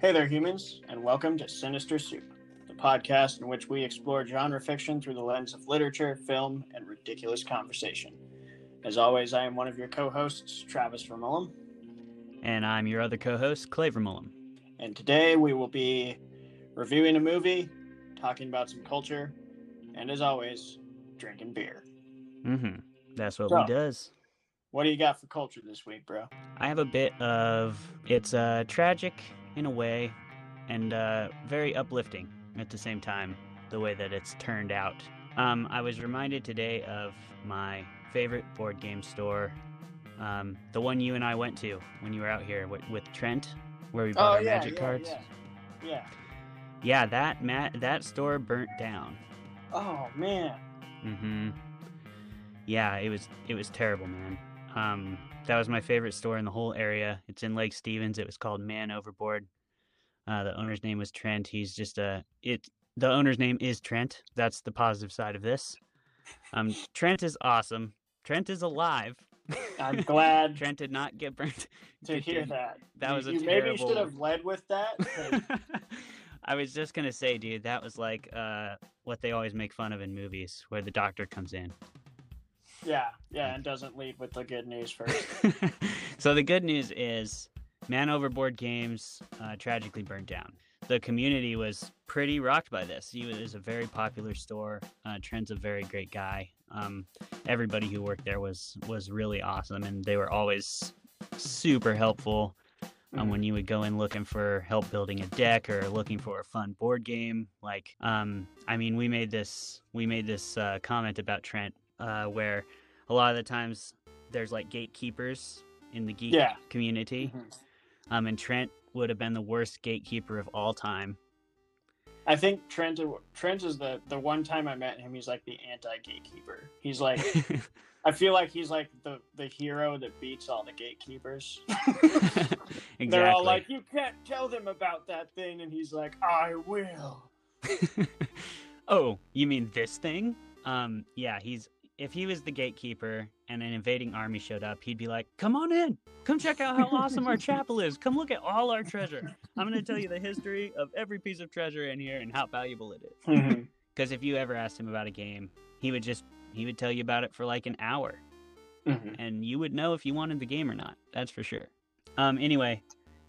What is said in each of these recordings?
Hey there, humans, and welcome to Sinister Soup, the podcast in which we explore genre fiction through the lens of literature, film, and ridiculous conversation. As always, I am one of your co hosts, Travis Vermullum, And I'm your other co host, Clay Vermullum. and today we will be reviewing a movie, talking about some culture, and as always, drinking beer. Mm-hmm. That's what So- we does. What do you got for culture this week, bro? I have a bit of it's uh, tragic in a way, and uh, very uplifting at the same time. The way that it's turned out. Um, I was reminded today of my favorite board game store, um, the one you and I went to when you were out here with, with Trent, where we bought our magic cards. Oh, Yeah. yeah. Yeah, that ma- that store burnt down. Oh man. Mm-hmm. Yeah, it was it was terrible, man. Um, that was my favorite store in the whole area. It's in Lake Stevens. It was called Man Overboard. Uh, the owner's name was Trent. He's just a it. The owner's name is Trent. That's the positive side of this. Um, Trent is awesome. Trent is alive. I'm glad Trent did not get burnt. to Get hear that. That You- was a you maybe terrible- should have led with that. I was just gonna say, dude, that was like uh, what they always make fun of in movies, where the doctor comes in. Yeah, yeah, and doesn't lead with the good news first. so the good news is, Man Overboard Games uh, tragically burned down. The community was pretty rocked by this. He was a very popular store. Uh, Trent's a very great guy. Um, everybody who worked there was was really awesome, and they were always super helpful. Um, Mhm. when you would go in looking for help building a deck or looking for a fun board game, like um, I mean, we made this we made this uh, comment about Trent uh, where a lot of the times there's like gatekeepers in the geek Yeah. community, Mhm. um, and Trent would have been the worst gatekeeper of all time. I think Trent Trent is the the one time I met him, he's like the anti gatekeeper. He's like I feel like he's like the the hero that beats all the gatekeepers. exactly. They're all like, you can't tell them about that thing, and he's like, I will. oh, you mean this thing? Um, yeah, he's if he was the gatekeeper and an invading army showed up, he'd be like, "Come on in, come check out how awesome our chapel is. Come look at all our treasure. I'm gonna tell you the history of every piece of treasure in here and how valuable it is." Mhm. Because if you ever asked him about a game, he would just he would tell you about it for like an hour, Mhm. and you would know if you wanted the game or not. That's for sure. Um, anyway,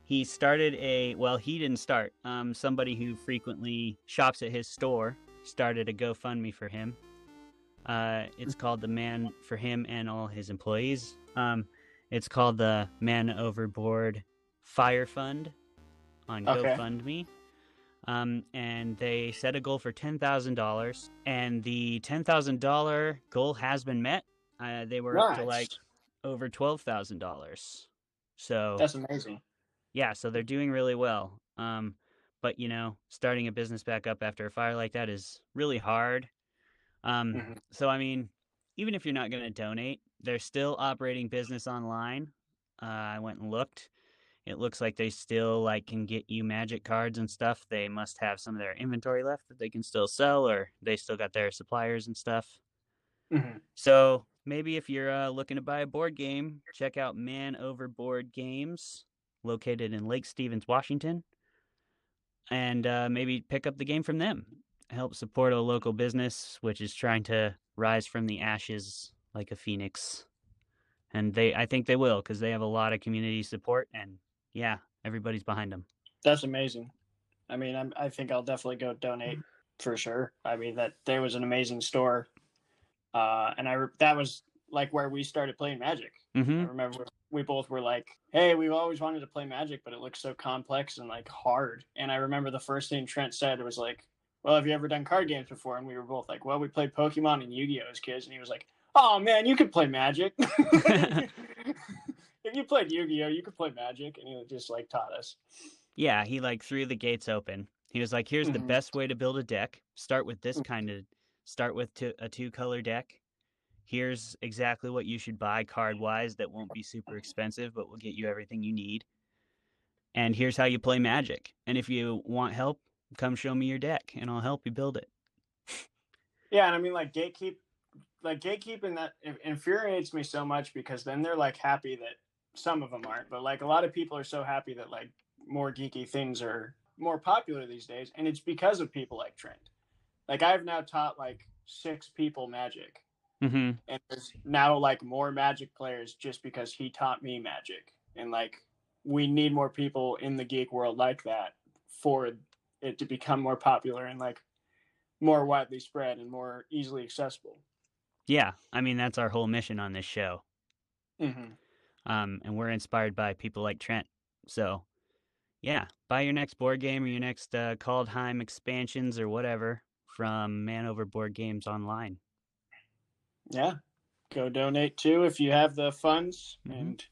he started a well, he didn't start. Um, somebody who frequently shops at his store started a GoFundMe for him. Uh, it's called the Man for him and all his employees. Um, it's called the Man Overboard Fire Fund on Okay. GoFundMe. Um, and they set a goal for ten thousand dollars, and the ten thousand dollar goal has been met. Uh, they were up to like over twelve thousand dollars. So That's amazing. yeah, so they're doing really well. Um, but you know, starting a business back up after a fire like that is really hard. Um, Mhm. so I mean, even if you're not going to donate, they're still operating business online. Uh, I went and looked. It looks like they still like can get you magic cards and stuff. They must have some of their inventory left that they can still sell, or they still got their suppliers and stuff. Mhm. So maybe if you're uh, looking to buy a board game, check out Man Overboard Games, located in Lake Stevens, Washington, and uh, maybe pick up the game from them. Help support a local business which is trying to rise from the ashes like a phoenix. And they, I think they will, because they have a lot of community support, and yeah, everybody's behind them. That's amazing. I mean, I'm, I think I'll definitely go donate for sure. I mean, that there was an amazing store, uh, and I that was like where we started playing Magic. I Mm-hmm. remember we both were like, "Hey, we've always wanted to play Magic, but it looks so complex and like hard." And I remember the first thing Trent said it was like, "Well, have you ever done card games before?" And we were both like, "Well, we played Pokemon and Yu-Gi-Oh as kids." And he was like, "Oh man, you could play Magic. if you played Yu-Gi-Oh, you could play Magic." And he just like taught us. Yeah, he like threw the gates open. He was like, "Here's the Mhm. best way to build a deck. Start with this Mhm. kind of start with two, a two color deck. Here's exactly what you should buy card wise that won't be super expensive, but will get you everything you need. And here's how you play Magic. And if you want help, come show me your deck, and I'll help you build it." Yeah, and I mean like gatekeep, like gatekeeping that infuriates me so much because then they're like happy that some of them aren't, but like a lot of people are so happy that like more geeky things are more popular these days, and it's because of people like Trent. Like I've now taught like six people Magic, Mm-hmm. and there's now like more Magic players just because he taught me Magic, and like we need more people in the geek world like that for it to become more popular and like more widely spread and more easily accessible. Yeah, I mean that's our whole mission on this show, Mm-hmm. um, and we're inspired by people like Trent. So, yeah, buy your next board game or your next uh, Kaldheim expansions or whatever from Man Over Board Games online. Yeah, go donate too if you have the funds Mhm. and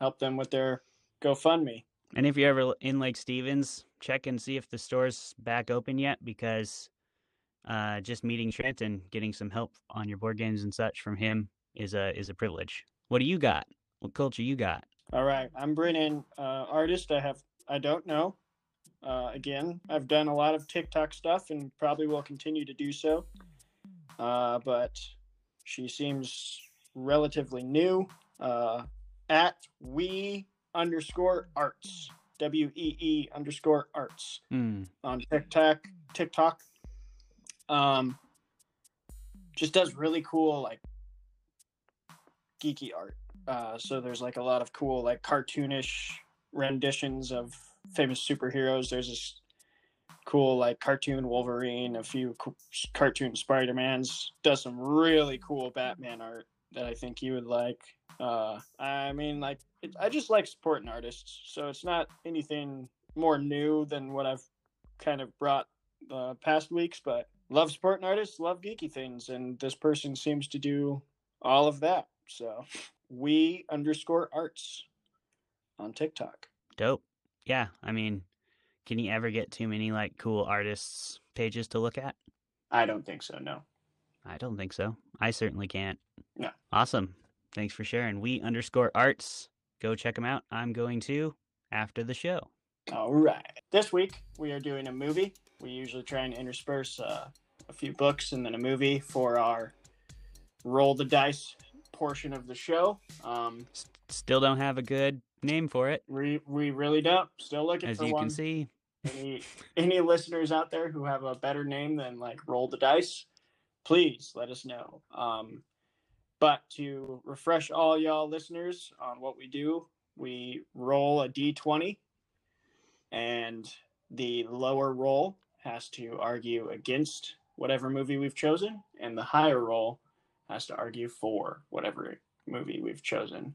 help them with their GoFundMe. And if you're ever in Lake Stevens, check and see if the store's back open yet because uh, just meeting Trent and getting some help on your board games and such from him is a is a privilege. What do you got? What culture you got? All right, I'm bringing uh, artist. I have I don't know. Uh, again, I've done a lot of TikTok stuff and probably will continue to do so. Uh, but she seems relatively new. Uh, at we underscore arts w e e underscore arts Hmm. on TikTok. TikTok. Um, just does really cool like geeky art. Uh, so there's like a lot of cool like cartoonish renditions of famous superheroes. There's this cool like cartoon Wolverine, a few co- cartoon Spider Mans. Does some really cool Batman art that I think you would like. Uh, I mean, like it, I just like supporting artists, so it's not anything more new than what I've kind of brought uh, past weeks, but love supporting artists, love geeky things, and this person seems to do all of that. So we underscore arts on TikTok. Dope. Yeah, I mean, can you ever get too many like cool artists pages to look at? I don't think so. No. I don't think so. I certainly can't. No. Awesome. Thanks for sharing. We underscore arts. Go check them out. I'm going to after the show. All right. This week we are doing a movie. We usually try and intersperse uh, a few books and then a movie for our roll the dice portion of the show. Um, Still don't have a good name for it, we we really don't. Still looking as for you can see. any any listeners out there who have a better name than like roll the dice please let us know. Um but to refresh all y'all listeners on what we do we roll a d20 and the lower roll has to argue against whatever movie we've chosen and the higher roll has to argue for whatever movie we've chosen.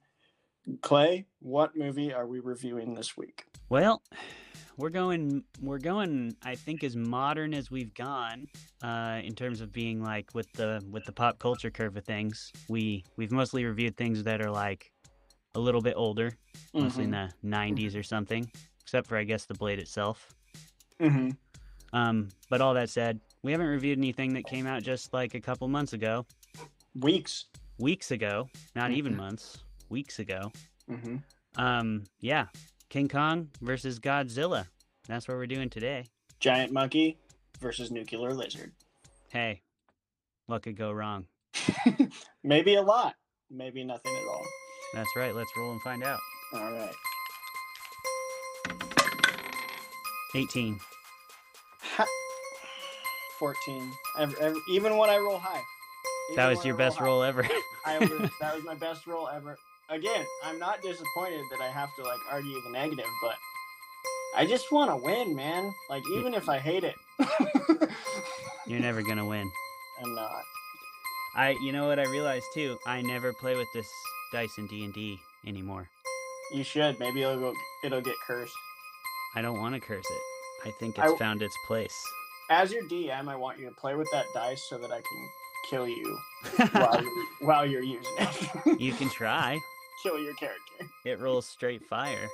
Clay what movie are we reviewing this week? Well, we're going we're going I think as modern as we've gone uh, in terms of being like with the with the pop culture curve of things. We we've mostly reviewed things that are like a little bit older, mostly in the 90s or something, except for I guess the blade itself. hmm Um, but all that said, we haven't reviewed anything that came out just like a couple months ago, weeks weeks ago, not even Mhm. months, weeks ago. hmm Um, yeah, King Kong versus Godzilla. That's what we're doing today. Giant monkey versus nuclear lizard. Hey, what could go wrong? maybe a lot, maybe nothing at all. That's right. Let's roll and find out. All right. 18. Ha- 14. Ever, ever, even when I roll high. That was your best high, roll ever. I was, that was my best roll ever. Again, I'm not disappointed that I have to like argue the negative, but I just want to win, man. Like even if I hate it, You're never gonna win. I'm not. I, you know what I realized too? I never play with this dice in D and D anymore. You should. Maybe it'll go. It'll get cursed. I don't want to curse it. I think it's w- found its place. As your DM, I want you to play with that dice so that I can kill you while you're, while you're using it. you can try. Kill your character. It rolls straight fire.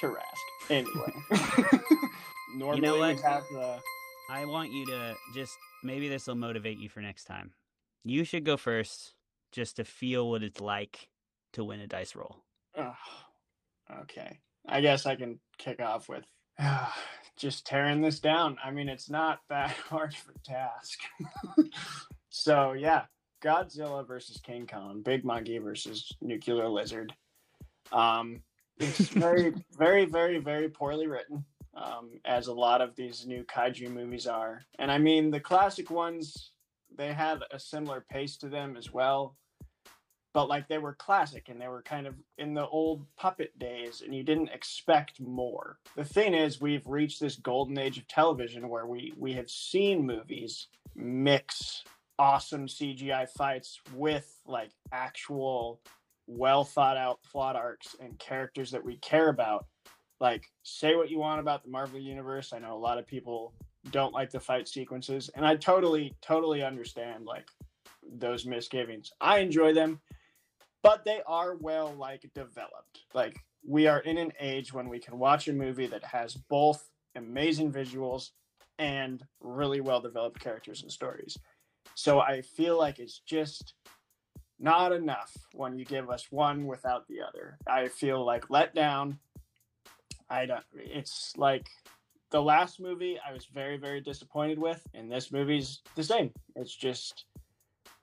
Tarrasque. Anyway. Normally we what? have the I want you to just maybe this will motivate you for next time. You should go first just to feel what it's like to win a dice roll. oh, okay. I guess I can kick off with just tearing this down. I mean, it's not that hard of a task. so yeah, Godzilla versus King Kong, Big Monkey versus Nuclear Lizard. Um, It's very, very, very, very poorly written, um, as a lot of these new kaiju movies are. And I mean, the classic ones, they had a similar pace to them as well. But like they were classic and they were kind of in the old puppet days, and you didn't expect more. The thing is, we've reached this golden age of television where we we have seen movies mix awesome CGI fights with like actual well thought out plot arcs and characters that we care about. Like, say what you want about the Marvel Universe. I know a lot of people don't like the fight sequences, and I totally, totally understand like those misgivings. I enjoy them, but they are well like developed. Like, we are in an age when we can watch a movie that has both amazing visuals and really well developed characters and stories. So I feel like it's just not enough when you give us one without the other. I feel like let down. I don't. It's like the last movie I was very very disappointed with, and this movie's the same. It's just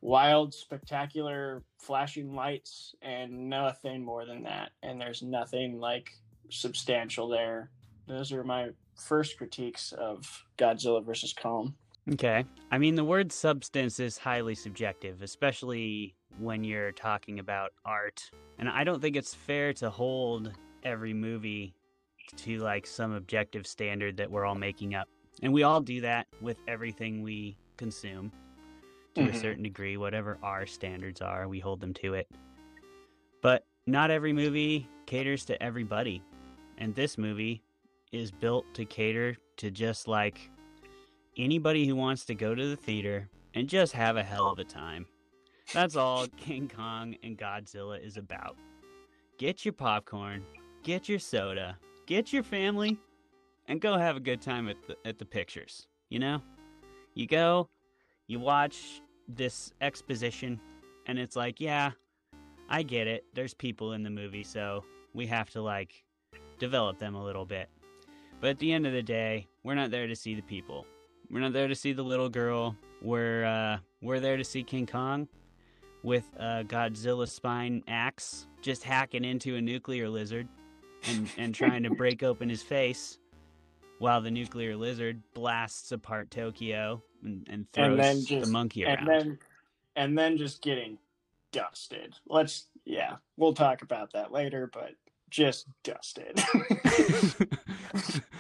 wild, spectacular, flashing lights, and nothing more than that. And there's nothing like substantial there. Those are my first critiques of Godzilla versus Kong. Okay. I mean, the word substance is highly subjective, especially when you're talking about art. And I don't think it's fair to hold every movie to like some objective standard that we're all making up. And we all do that with everything we consume to mm-hmm. a certain degree, whatever our standards are, we hold them to it. But not every movie caters to everybody. And this movie is built to cater to just like anybody who wants to go to the theater and just have a hell of a time. That's all King Kong and Godzilla is about. Get your popcorn, get your soda, get your family, and go have a good time at the, at the pictures. You know? You go, you watch this exposition, and it's like, yeah, I get it. There's people in the movie, so we have to, like, develop them a little bit. But at the end of the day, we're not there to see the people. We're not there to see the little girl. We're uh, we're there to see King Kong with a Godzilla spine axe just hacking into a nuclear lizard and, and trying to break open his face while the nuclear lizard blasts apart Tokyo and, and throws and just, the monkey around. And then, and then just getting dusted. Let's, yeah, we'll talk about that later, but just dusted.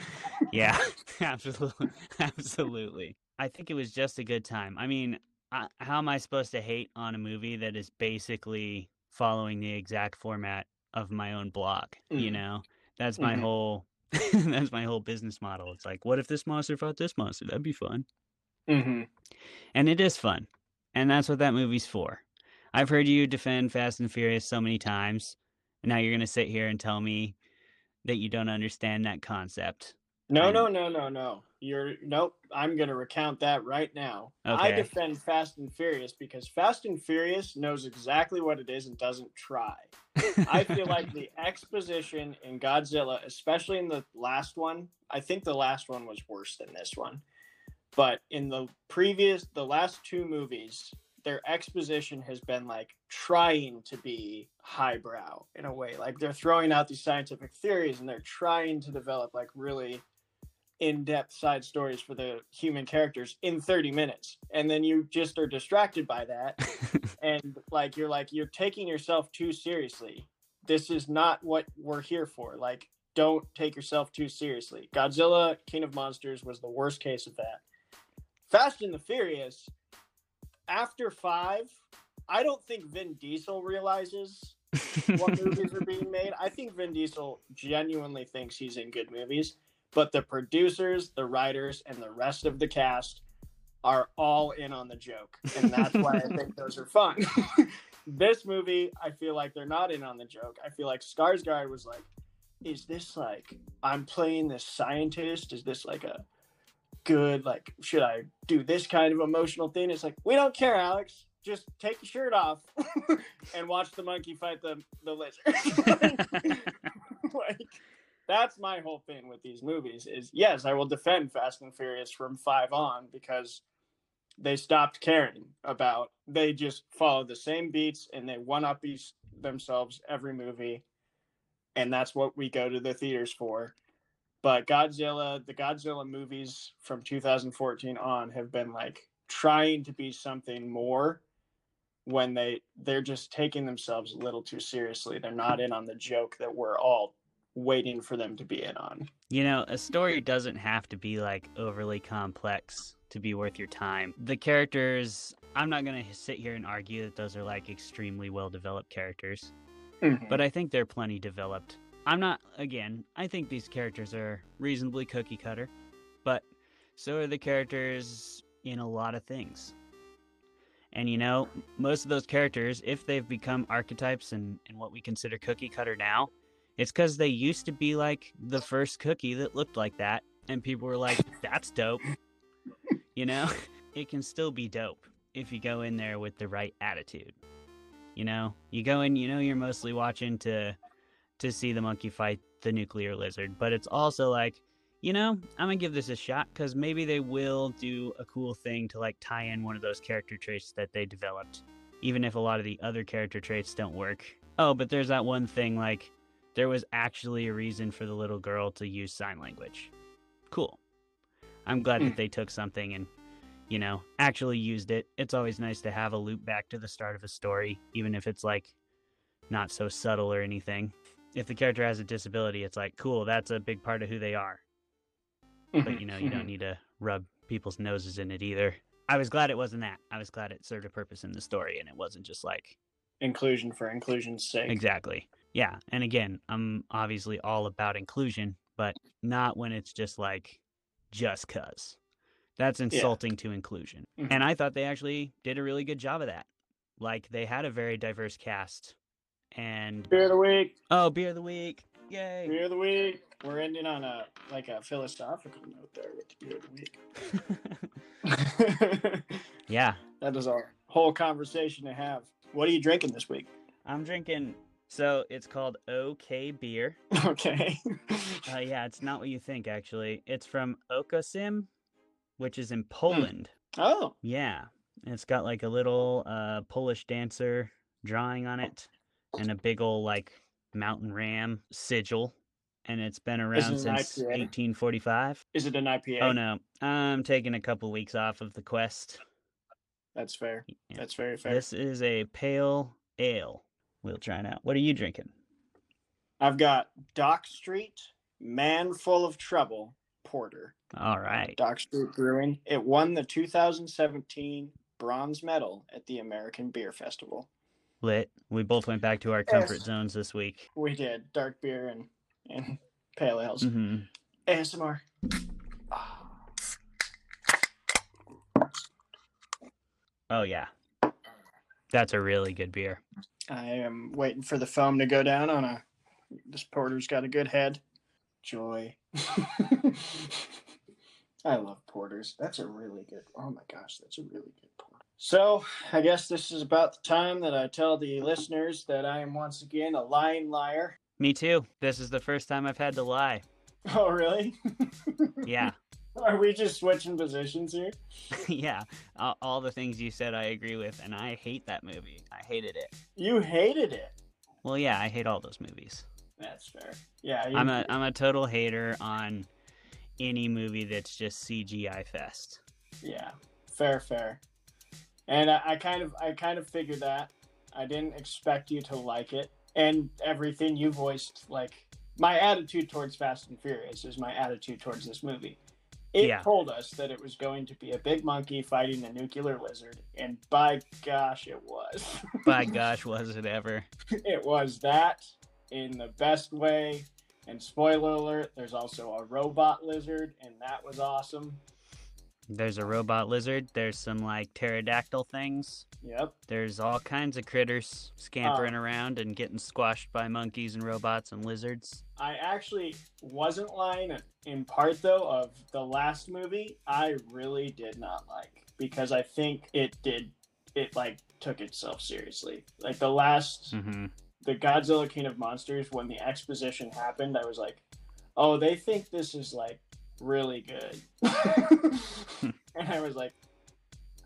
yeah, absolutely. Absolutely. I think it was just a good time. I mean, how am I supposed to hate on a movie that is basically following the exact format of my own blog? Mm. You know, that's my mm-hmm. whole that's my whole business model. It's like, what if this monster fought this monster? That'd be fun. Mm-hmm. And it is fun, and that's what that movie's for. I've heard you defend Fast and Furious so many times, and now you're gonna sit here and tell me that you don't understand that concept. No, no, no, no, no. You're nope. I'm gonna recount that right now. Okay. I defend Fast and Furious because Fast and Furious knows exactly what it is and doesn't try. I feel like the exposition in Godzilla, especially in the last one, I think the last one was worse than this one. But in the previous, the last two movies, their exposition has been like trying to be highbrow in a way. Like they're throwing out these scientific theories and they're trying to develop like really in-depth side stories for the human characters in 30 minutes and then you just are distracted by that and like you're like you're taking yourself too seriously. This is not what we're here for like don't take yourself too seriously. Godzilla king of monsters was the worst case of that. Fast and the furious after five i don't think vin diesel realizes what movies are being made. I think vin diesel genuinely thinks he's in good movies but the producers, the writers, and the rest of the cast are all in on the joke, and that's why I think those are fun. this movie, I feel like they're not in on the joke. I feel like Skarsgård was like, "Is this like I'm playing this scientist? Is this like a good like should I do this kind of emotional thing?" It's like we don't care, Alex. Just take your shirt off and watch the monkey fight the the lizard. like that's my whole thing with these movies is yes, I will defend Fast and Furious from five on because they stopped caring about they just follow the same beats and they one up themselves every movie. and that's what we go to the theaters for. But Godzilla, the Godzilla movies from 2014 on have been like trying to be something more when they they're just taking themselves a little too seriously. They're not in on the joke that we're all waiting for them to be in on. You know, a story doesn't have to be like overly complex to be worth your time. The characters, I'm not going to sit here and argue that those are like extremely well developed characters, Mm-hmm. but I think they're plenty developed. I'm not, again, I think these characters are reasonably cookie cutter, but so are the characters in a lot of things. And you know, most of those characters, if they've become archetypes and, and what we consider cookie cutter now, it's because they used to be like the first cookie that looked like that, and people were like, that's dope. You know, it can still be dope if you go in there with the right attitude. You know, you go in, you know, you're mostly watching to to see the monkey fight the nuclear lizard, but it's also like, you know, I'm gonna give this a shot because maybe they will do a cool thing to like tie in one of those character traits that they developed, even if a lot of the other character traits don't work. Oh, but there's that one thing like there was actually a reason for the little girl to use sign language. Cool. I'm glad Hmm. that they took something and, you know, actually used it. It's always nice to have a loop back to the start of a story, even if it's like not so subtle or anything. If the character has a disability, it's like, cool, that's a big part of who they are. But, you know, you don't need to rub people's noses in it either. I was glad it wasn't that. I was glad it served a purpose in the story and it wasn't just like, inclusion for inclusion's sake. Exactly. Yeah. And again, I'm obviously all about inclusion, but not when it's just like just cuz. That's insulting to inclusion. Mhm. And I thought they actually did a really good job of that. Like they had a very diverse cast. And Beer of the week. oh, beer of the week. Yay. Beer of the week. We're ending on a like a philosophical note there with the beer of the week. yeah. that is our whole conversation to have. What are you drinking this week? I'm drinking so it's called OK beer. Okay. Uh, yeah, it's not what you think actually. It's from Okocim, which is in Poland. oh, Yeah, it's got like a little uh, Polish dancer drawing on it, and a big old like mountain ram sigil, and it's been around it since 1845. is it an IPA? Oh no, I'm taking a couple weeks off of the quest. That's fair. Yeah. That's very fair. This is a pale ale. We'll try it out. What are you drinking? I've got Dock Street, Man Full of Trouble, Porter. All right. Dock Street Brewing. It won the 2017 bronze medal at the American Beer Festival. Lit. We both went back to our comfort zones this week. We did dark beer and and pale ales. hmm ASMR. Oh yeah, that's a really good beer. I am waiting for the foam to go down on a. This porter's got a good head. Joy. I love porters. That's a really good. Oh my gosh, that's a really good porter. So I guess this is about the time that I tell the listeners that I am once again a lying liar. Me too. This is the first time I've had to lie. Oh really? Yeah. Are we just switching positions here? yeah, all, all the things you said I agree with, and I hate that movie. I hated it. You hated it. Well, yeah, I hate all those movies. That's fair. Yeah, you, I'm a I'm a total hater on any movie that's just CGI fest. Yeah, fair, fair. And I, I kind of, I kind of figured that. I didn't expect you to like it, and everything you voiced, like my attitude towards Fast and Furious, is my attitude towards this movie. It Yeah. told us that it was going to be a big monkey fighting a nuclear lizard, and by gosh, it was. By gosh, was it ever? it was that in the best way. And spoiler alert, there's also a robot lizard, and that was awesome. There's a robot lizard. There's some like pterodactyl things. Yep. There's all kinds of critters scampering around and getting squashed by monkeys and robots and lizards. I actually wasn't lying in part though of the last movie. I really did not like because I think it did it like took itself seriously. Like the last hmm the Godzilla King of Monsters when the exposition happened, I was like, "Oh, they think this is like really good." and I was like,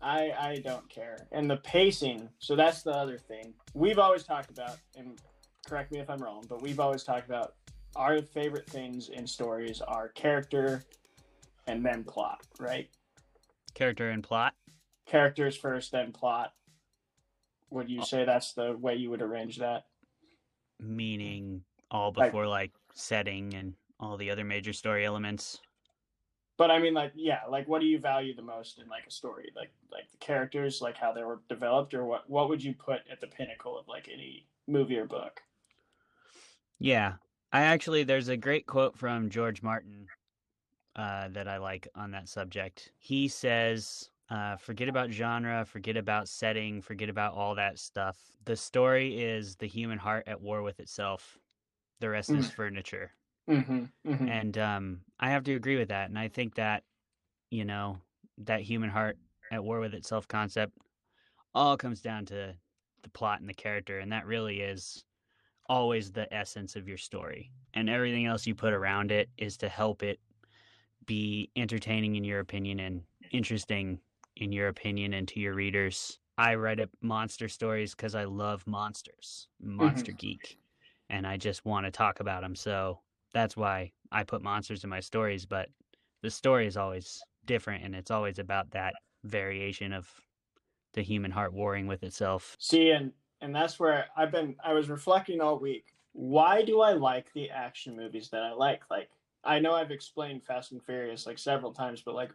I I don't care. And the pacing, so that's the other thing. We've always talked about and correct me if I'm wrong, but we've always talked about our favorite things in stories are character and then plot, right? Character and plot. Characters first, then plot. Would you oh. say that's the way you would arrange that? meaning all Like- before like setting and all the other major story elements. But I mean, like, yeah, like, what do you value the most in like a story? Like, like the characters, like how they were developed, or what? What would you put at the pinnacle of like any movie or book? Yeah. I actually there's a great quote from George Martin uh, that I like on that subject. He says, uh, forget about genre, forget about setting, forget about all that stuff. The story is the human heart at war with itself. The rest is furniture. Mm-hmm. mm-hmm. And um, I have to agree with that. And I think that, you know, that human heart at war with itself concept all comes down to the plot and the character. And that really is always the essence of your story. And everything else you put around it is to help it be entertaining in your opinion and interesting in your opinion and to your readers. I write up monster stories because I love monsters, monster geek, and I just want to talk about them. So that's why I put monsters in my stories. But the story is always different, and it's always about that variation of the human heart warring with itself. See, and and that's where I've been. I was reflecting all week. Why do I like the action movies that I like? Like, I know I've explained Fast and Furious like several times, but like,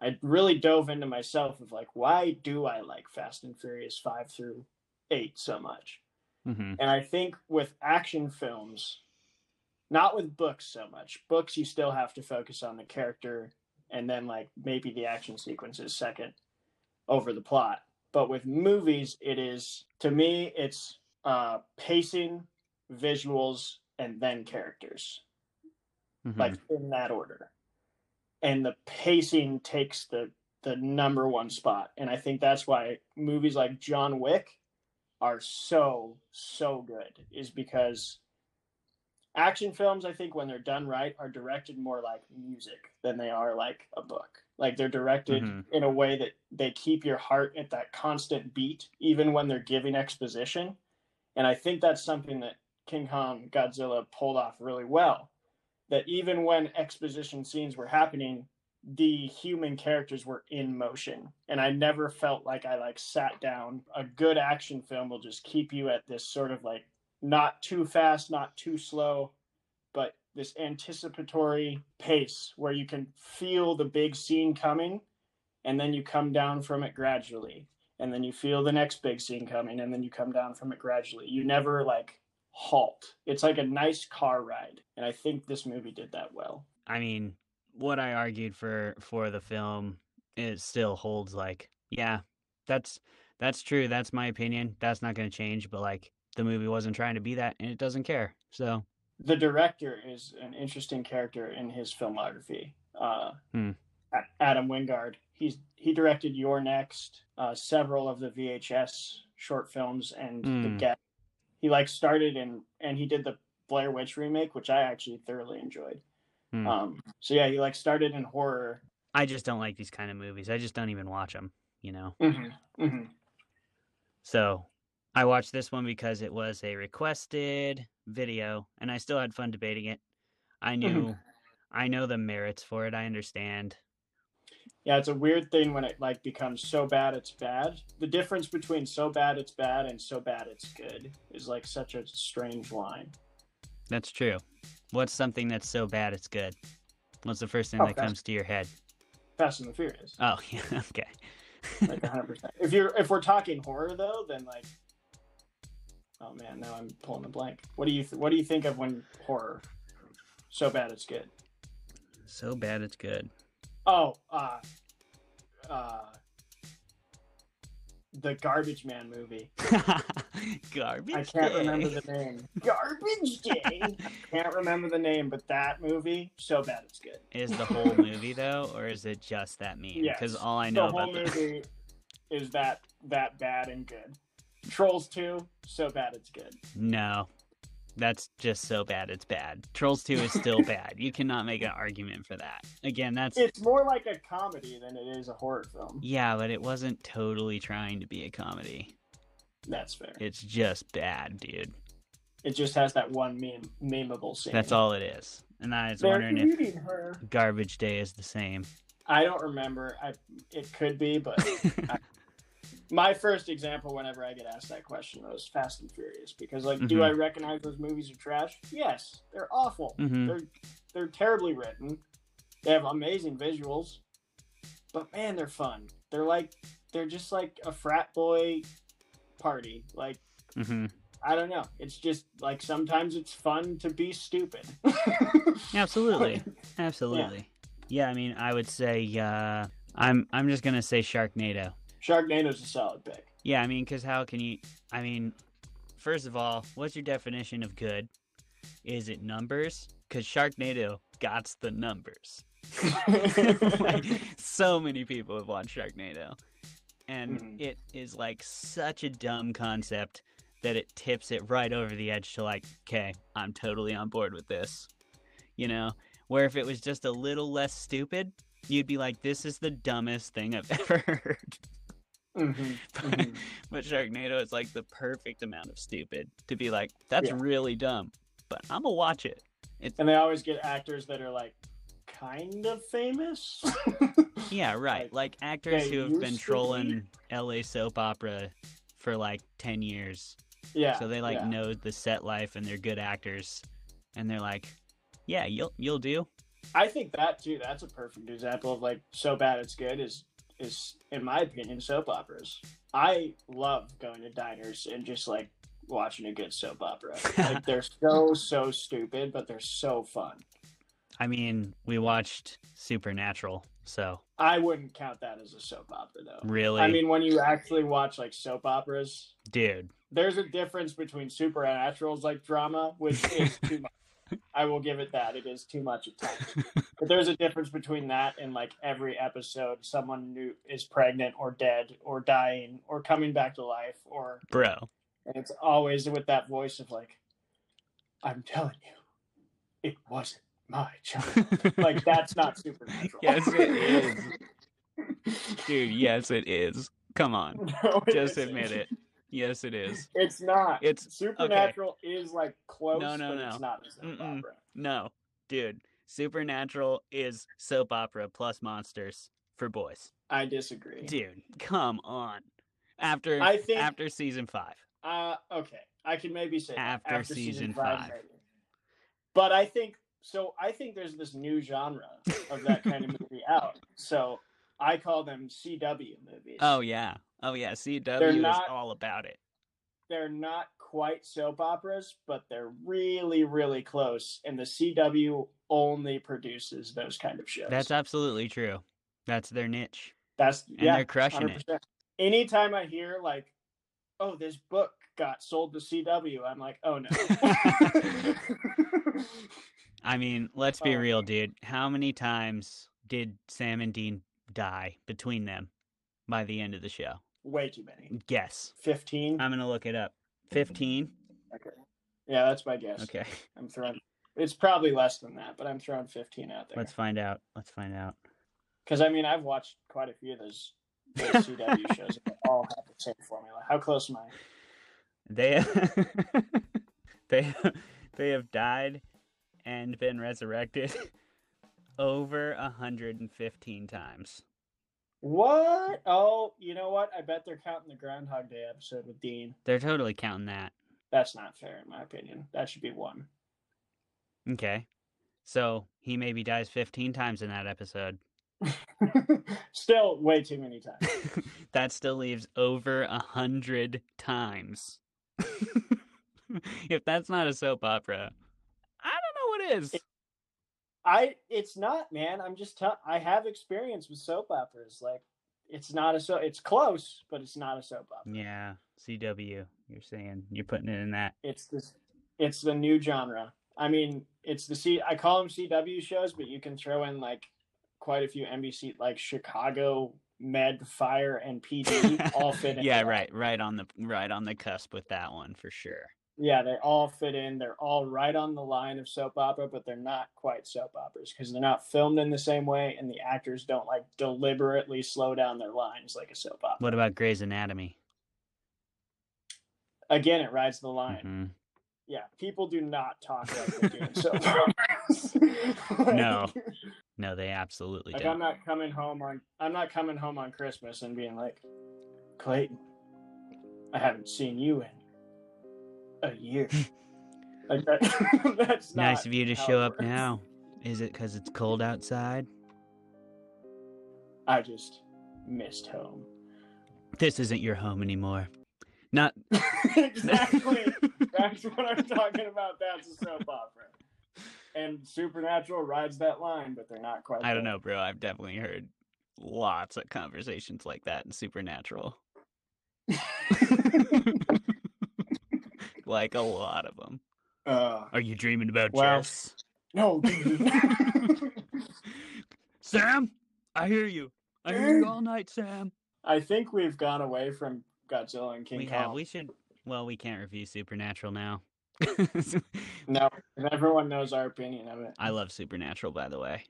I really dove into myself of like, why do I like Fast and Furious five through eight so much? hmm And I think with action films, not with books so much. Books you still have to focus on the character and then like maybe the action sequences second over the plot. But with movies, it is to me it's uh, pacing, visuals, and then characters, hmm like in that order. And the pacing takes the the number one spot, and I think that's why movies like John Wick are so so good is because action films i think when they're done right are directed more like music than they are like a book. Like they're directed Mhm. in a way that they keep your heart at that constant beat even when they're giving exposition. And i think that's something that king kong godzilla pulled off really well that even when exposition scenes were happening the human characters were in motion. And i never felt like i like sat down. A good action film will just keep you at this sort of like not too fast not too slow but this anticipatory pace where you can feel the big scene coming and then you come down from it gradually and then you feel the next big scene coming and then you come down from it gradually you never like halt it's like a nice car ride and i think this movie did that well I mean, what I argued for for the film, it still holds. Like, yeah, that's that's true. That's my opinion. That's not going to change. But like, the movie wasn't trying to be that, and it doesn't care. So, the director is an interesting character in his filmography. Uh, Hmm. Adam Wingard. He's he directed You're Next, uh, several of the VHS short films, and The Hmm. Get. He like started in and he did the Blair Witch remake, which I actually thoroughly enjoyed. Hmm. Um, so yeah, he like started in horror. I just don't like these kind of movies. I just don't even watch them. You know. Mm-hmm. So, I watched this one because it was a requested video, and I still had fun debating it. I mm-hmm. knew, I know the merits for it. I understand. Yeah, it's a weird thing when it like becomes so bad it's bad. The difference between so bad it's bad and so bad it's good is like such a strange line. That's true. What's something that's so bad it's good? What's the first thing Oh, that Fast- comes to your head? Fast and the Furious, Oh, yeah, okay. like 100. percent If you're if we're talking horror though, then like, oh man, now I'm pulling a blank. What do you th- what do you think of when horror so bad it's good? so bad it's good. Oh, uh, uh, the Garbage Man movie. Garbage. I can't remember the name. Garbage Day. can't remember the name, but that movie so bad it's good. Is the whole movie though, or is it just that meme? Because Yes. all I know the whole about the movie is that that bad and good. Trolls 2, so bad it's good. no, that's just so bad it's bad. Trolls Two is still bad. You cannot make an argument for that. Again, that's It's more like a comedy than it is a horror film. yeah, but it wasn't totally trying to be a comedy. That's fair. It's just bad, dude. It just has that one meme, memeable scene. That's all it is. And I was They're wondering if her. Garbage Day is the same. I don't remember. I it could be, but my first example whenever I get asked that question was Fast and Furious because like, do Mhm. I recognize those movies are trash? Yes, they're awful. Mhm. They're they're terribly written. They have amazing visuals, but man, they're fun. They're like they're just like a frat boy party. Like hmm I don't know. It's just like sometimes it's fun to be stupid. Absolutely. Absolutely. Yeah. I mean, I would say uh, I'm I'm just gonna say Sharknado. Sharknado's a solid pick. Yeah, I mean, because how can you? I mean, first of all, what's your definition of good? Is it numbers? Because Sharknado got the numbers. like, so many people have watched Sharknado, and Mhm. it is like such a dumb concept that it tips it right over the edge to like, okay, I'm totally on board with this. You know, where if it was just a little less stupid, you'd be like, this is the dumbest thing I've ever heard. Mhm, mhm. but Sharknado is like the perfect amount of stupid to be like, that's Yeah. really dumb, but I'm gonna watch it. And they always get actors that are like kind of famous. Yeah, right. Like, Like, actors who have been to be. trolling LA soap opera for like 10 years. yeah. so they like yeah. know the set life and they're good actors. And they're like, yeah, you'll you'll do. I think that too. That's a perfect example of like so bad it's good is is in my opinion soap operas. I love going to diners and just like watching a good soap opera. like they're so so stupid, but they're so fun. I mean, we watched Supernatural, so I wouldn't count that as a soap opera though. really, I mean, when you actually watch like soap operas, dude, there's a difference between supernaturals like drama, which is too much. I will give it that. It is too much at times. But there's a difference between that and like every episode, someone new is pregnant or dead or dying or coming back to life, or bro. and it's always with that voice of like, "I'm telling you, it wasn't my child." Like that's not supernatural. yes, it is, dude. Yes, it is. Come on, No, it just isn't. admit it. Yes, it is. It's not. It's- supernatural is like close, No, no, but no. it's not soap Mm-mm. opera. No, dude. Supernatural is soap opera plus monsters for boys. I disagree. Dude, come on. After I think- after season five. Uh, okay, I can maybe say that After season five. maybe. But I think so. I think there's this new genre of that kind of movie out. So I call them CW movies. Oh yeah. Oh yeah. CW They're is not- all about it. they're not quite soap operas, but they're really, really close. And the CW only produces those kind of shows. That's absolutely true. That's their niche. that's And yeah, they're crushing it. 100%. Anytime I hear like, "Oh, this book got sold to CW," I'm like, "Oh no." I mean, let's be Oh. real, um, dude. How many times did Sam and Dean die between them by the end of the show? Way too many. Guess. 15. I'm gonna look it up. Fifteen. Okay. Yeah, that's my guess. Okay. I'm throwing. It's probably less than that, but I'm throwing 15 out there. Let's find out. Let's find out. Because I mean, I've watched quite a few of those, those CW shows. and They all have the same formula. How close am I? They they they have died and been resurrected over 115 times. What? Oh, you know what? I bet they're counting the Groundhog Day episode with Dean. They're totally counting that. That's not fair, in my opinion. That should be one. Okay. So he maybe dies 15 times in that episode. Still, way too many times. that still leaves over a hundred times. if that's not a soap opera, I don't know what is. I. It's not, man. I'm just. Tell- I have experience with soap operas. Like, it's not a so. It's close, but it's not a soap opera. Yeah, CW. You're saying you're putting it in that. It's this. It's the new genre. I mean, it's the C. I call them CW shows, but you can throw in like quite a few NBC, like Chicago Med, Fire, and PD, all fit in. yeah, right, right on the right on the cusp with that one for sure. Yeah, they all fit in. They're all right on the line of soap opera, but they're not quite soap operas because they're not filmed in the same way, and the actors don't like deliberately slow down their lines like a soap opera. What about Grey's Anatomy? Again, it rides the line. Mhm. yeah, people do not talk like they do in soap No. No, they absolutely Like don't. I'm not coming home on I'm not coming home on Christmas and being like, Clayton, I haven't seen you in a year. like that, that's nice of you to show up now. Is it because it's cold outside? I just missed home. This isn't your home anymore. Not exactly. That's what I'm talking about. That's a soap opera. And Supernatural rides that line, but they're not quite. I don't there. know, bro. I've definitely heard lots of conversations like that in Supernatural. Like a lot of them. Uh, Are you dreaming about Well- Jess? no. Sam, I hear you. I hear you all night, Sam. I think we've gone away from Godzilla and King we Kong. have. We should. Well, we can't review Supernatural now. No, and everyone knows our opinion of it. I love Supernatural, by the way.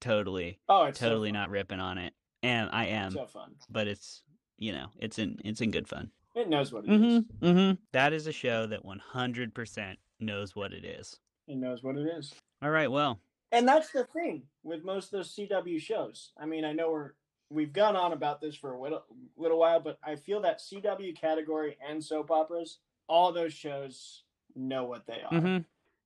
Totally, Oh, it's totally fun. not ripping on it, and I am, so fun. but it's you know, it's in it's in good fun. It knows what it is. Mm-hmm. Mm-hmm. That is a show that one hundred percent knows what it is. It knows what it is. All right, well, And that's the thing with most of those CW shows. I mean, I know we're we've gone on about this for a little, little while, but I feel that CW category and soap operas, all those shows know what they are. hmm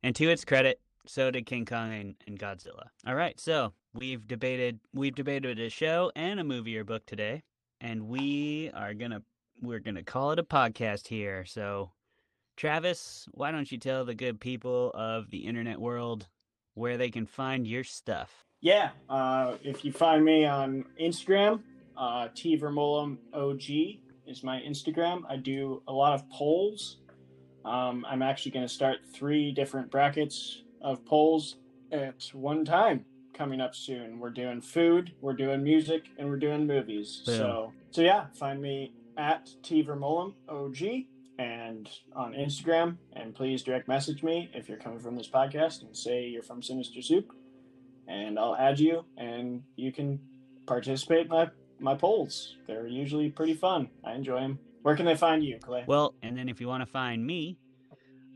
and to its credit, so did King Kong and, and Godzilla. All right, so we've debated we've debated a show and a movie or book today, and we are gonna we're gonna call it a podcast here. So, Travis, why don't you tell the good people of the internet world where they can find your stuff? Yeah, uh, if you find me on Instagram, uh, T Vermolum OG is my Instagram. I do a lot of polls. Um, I'm actually going to start three different brackets of polls at one time coming up soon. We're doing food, we're doing music, and we're doing movies. Boom. So, so yeah, find me at T Vermolum OG and on Instagram. And please direct message me if you're coming from this podcast and say you're from Sinister Soup and I'll add you, and you can participate in my my polls. They're usually pretty fun. I enjoy them. Where can they find you, Clay? Well, and then if you want to find me,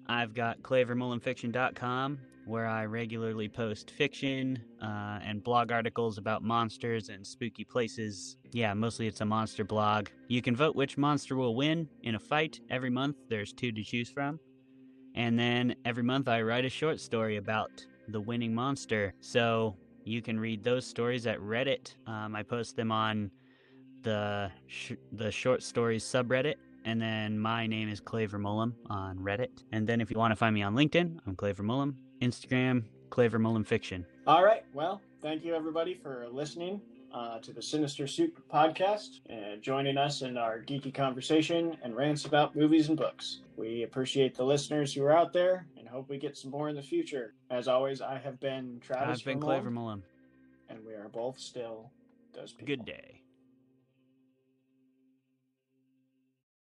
I've got clavermullenfiction.com where I regularly post fiction uh, and blog articles about monsters and spooky places. Yeah, mostly it's a monster blog. You can vote which monster will win in a fight every month. There's two to choose from. And then every month I write a short story about the winning monster. So you can read those stories at Reddit. Um, I post them on the sh- the short stories subreddit and then my name is Claver Mullum on Reddit. And then if you want to find me on LinkedIn, I'm Claver Mullum. Instagram, Claver Mullum Fiction. All right. Well, thank you everybody for listening uh, to the Sinister Soup podcast and joining us in our geeky conversation and rants about movies and books. We appreciate the listeners who are out there and hope we get some more in the future. As always, I have been Travis. I've been Claver Mullum. and we are both still those people. Good day.